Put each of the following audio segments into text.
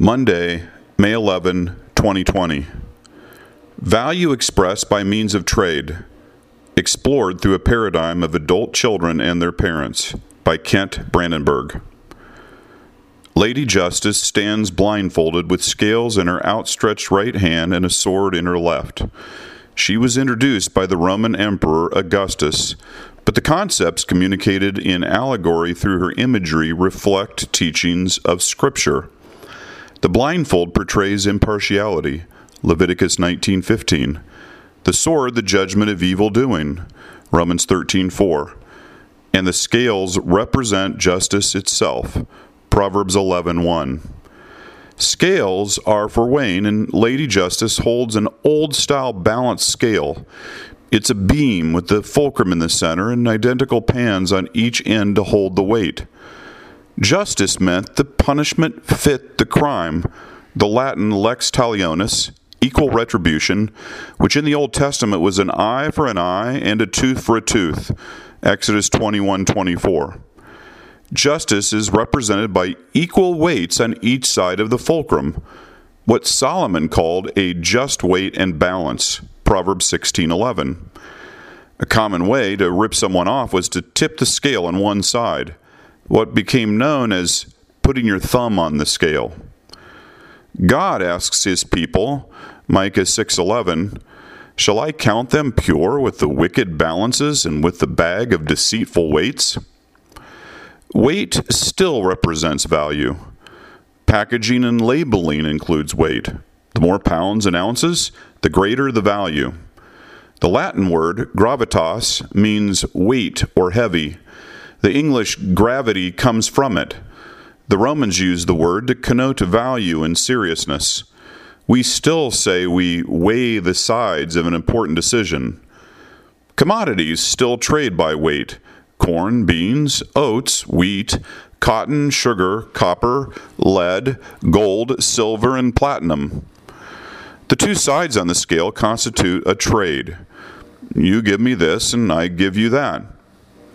Monday, May 11, 2020. Value expressed by means of trade, explored through a paradigm of adult children and their parents, by Kent Brandenburg. Lady Justice stands blindfolded with scales in her outstretched right hand and a sword in her left. She was introduced by the Roman Emperor Augustus, but the concepts communicated in allegory through her imagery reflect teachings of Scripture. The blindfold portrays impartiality, Leviticus 19:15. The sword, the judgment of evil doing, Romans 13:4. And the scales represent justice itself, Proverbs 11:1. Scales are for weighing, and Lady Justice holds an old style balance scale. It's a beam with the fulcrum in the center and identical pans on each end to hold the weight. Justice meant the punishment fit the crime, the Latin lex talionis, equal retribution, which in the Old Testament was an eye for an eye and a tooth for a tooth. Exodus 21:24. Justice is represented by equal weights on each side of the fulcrum, what Solomon called a just weight and balance. Proverbs 16:11. A common way to rip someone off was to tip the scale on one side what became known as putting your thumb on the scale. God asks his people, Micah 6:11, "Shall I count them pure with the wicked balances and with the bag of deceitful weights?" Weight still represents value. Packaging and labeling includes weight. The more pounds and ounces, the greater the value. The Latin word gravitas means weight or heavy. The English gravity comes from it. The Romans used the word to connote value and seriousness. We still say we weigh the sides of an important decision. Commodities still trade by weight corn, beans, oats, wheat, cotton, sugar, copper, lead, gold, silver, and platinum. The two sides on the scale constitute a trade. You give me this, and I give you that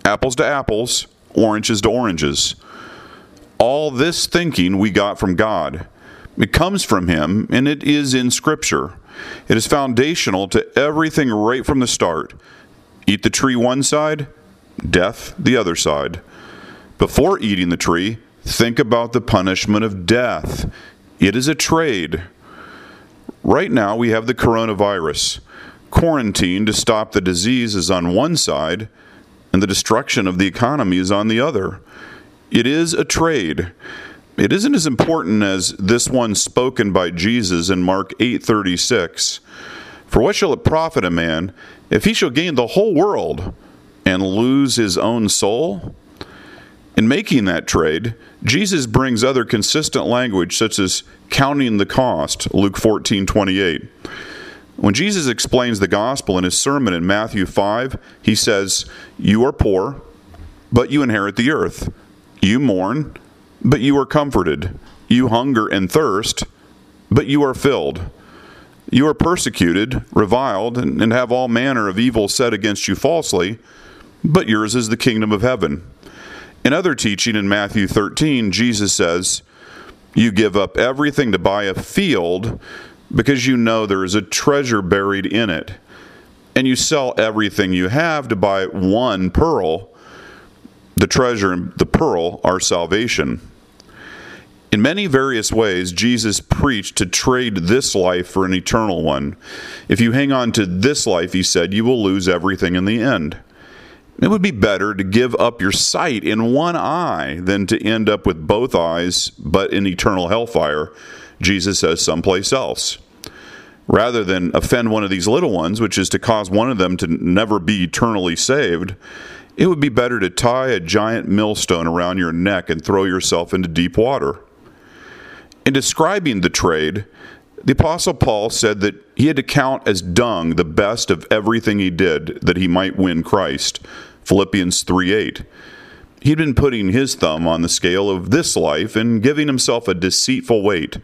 apples to apples, oranges to oranges. All this thinking we got from God. It comes from Him, and it is in Scripture. It is foundational to everything right from the start. Eat the tree one side, death the other side. Before eating the tree, think about the punishment of death. It is a trade. Right now, we have the coronavirus. Quarantine to stop the disease is on one side, and the destruction of the economy is on the other. It is a trade. It isn't as important as this one spoken by Jesus in Mark 8:36. For what shall it profit a man if he shall gain the whole world and lose his own soul? In making that trade, Jesus brings other consistent language such as counting the cost, Luke 14:28. When Jesus explains the gospel in his sermon in Matthew 5, he says, You are poor, but you inherit the earth. You mourn, but you are comforted. You hunger and thirst, but you are filled. You are persecuted, reviled, and have all manner of evil said against you falsely, but yours is the kingdom of heaven. In other teaching in Matthew 13, Jesus says, You give up everything to buy a field because you know there is a treasure buried in it. And you sell everything you have to buy one pearl. The treasure and the pearl are salvation. In many various ways, Jesus preached to trade this life for an eternal one. If you hang on to this life, he said, you will lose everything in the end. It would be better to give up your sight in one eye than to end up with both eyes, but in eternal hellfire, Jesus says someplace else rather than offend one of these little ones, which is to cause one of them to never be eternally saved, it would be better to tie a giant millstone around your neck and throw yourself into deep water. In describing the trade, the Apostle Paul said that he had to count as dung the best of everything he did that he might win Christ. Philippians 3 8. He'd been putting his thumb on the scale of this life and giving himself a deceitful weight.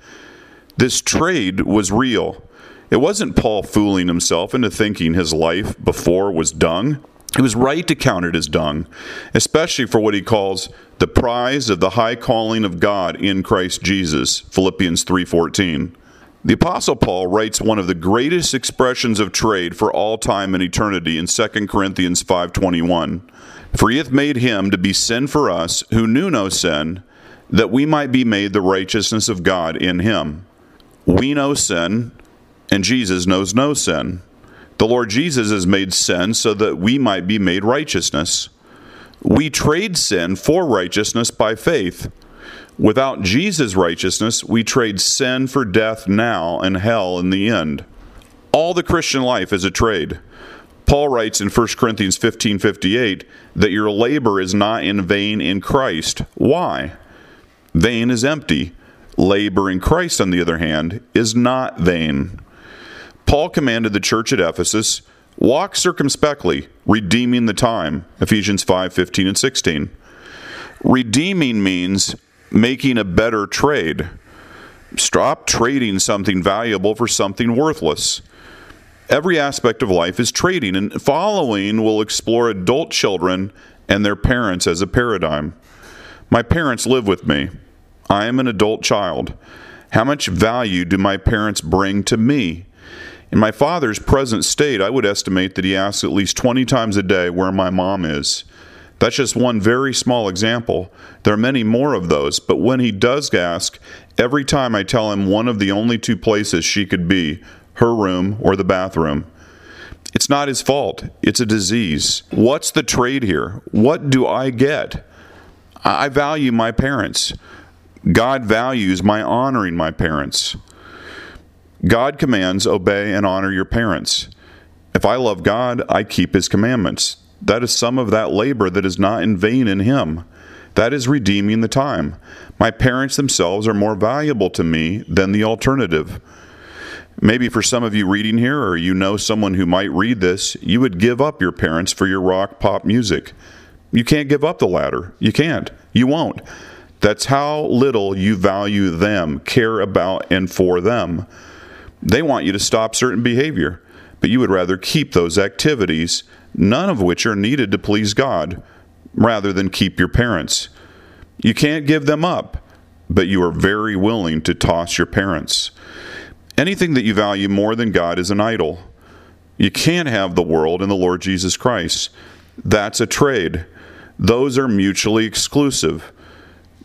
This trade was real. It wasn't Paul fooling himself into thinking his life before was dung. It was right to count it as dung, especially for what he calls the prize of the high calling of God in Christ Jesus, Philippians 3:14. The apostle Paul writes one of the greatest expressions of trade for all time and eternity in 2 Corinthians 5:21. For he hath made him to be sin for us who knew no sin, that we might be made the righteousness of God in him. We know sin, and Jesus knows no sin. The Lord Jesus is made sin so that we might be made righteousness. We trade sin for righteousness by faith. Without Jesus' righteousness, we trade sin for death now and hell in the end. All the Christian life is a trade. Paul writes in 1 Corinthians 15:58 that your labor is not in vain in Christ. Why? Vain is empty. Labor in Christ, on the other hand, is not vain. Paul commanded the church at Ephesus, walk circumspectly, redeeming the time. Ephesians 5:15 and 16. Redeeming means making a better trade. Stop trading something valuable for something worthless. Every aspect of life is trading, and following will explore adult children and their parents as a paradigm. My parents live with me. I am an adult child. How much value do my parents bring to me? In my father's present state, I would estimate that he asks at least 20 times a day where my mom is. That's just one very small example. There are many more of those, but when he does ask, every time I tell him one of the only two places she could be her room or the bathroom. It's not his fault, it's a disease. What's the trade here? What do I get? I value my parents. God values my honoring my parents. God commands, obey and honor your parents. If I love God, I keep his commandments. That is some of that labor that is not in vain in him. That is redeeming the time. My parents themselves are more valuable to me than the alternative. Maybe for some of you reading here, or you know someone who might read this, you would give up your parents for your rock pop music. You can't give up the latter. You can't. You won't. That's how little you value them, care about, and for them. They want you to stop certain behavior, but you would rather keep those activities, none of which are needed to please God, rather than keep your parents. You can't give them up, but you are very willing to toss your parents. Anything that you value more than God is an idol. You can't have the world and the Lord Jesus Christ. That's a trade. Those are mutually exclusive.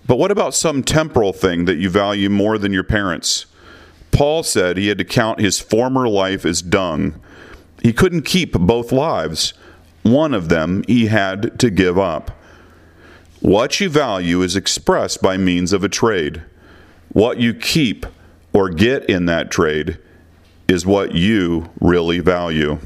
But what about some temporal thing that you value more than your parents? Paul said he had to count his former life as dung. He couldn't keep both lives. One of them he had to give up. What you value is expressed by means of a trade. What you keep or get in that trade is what you really value.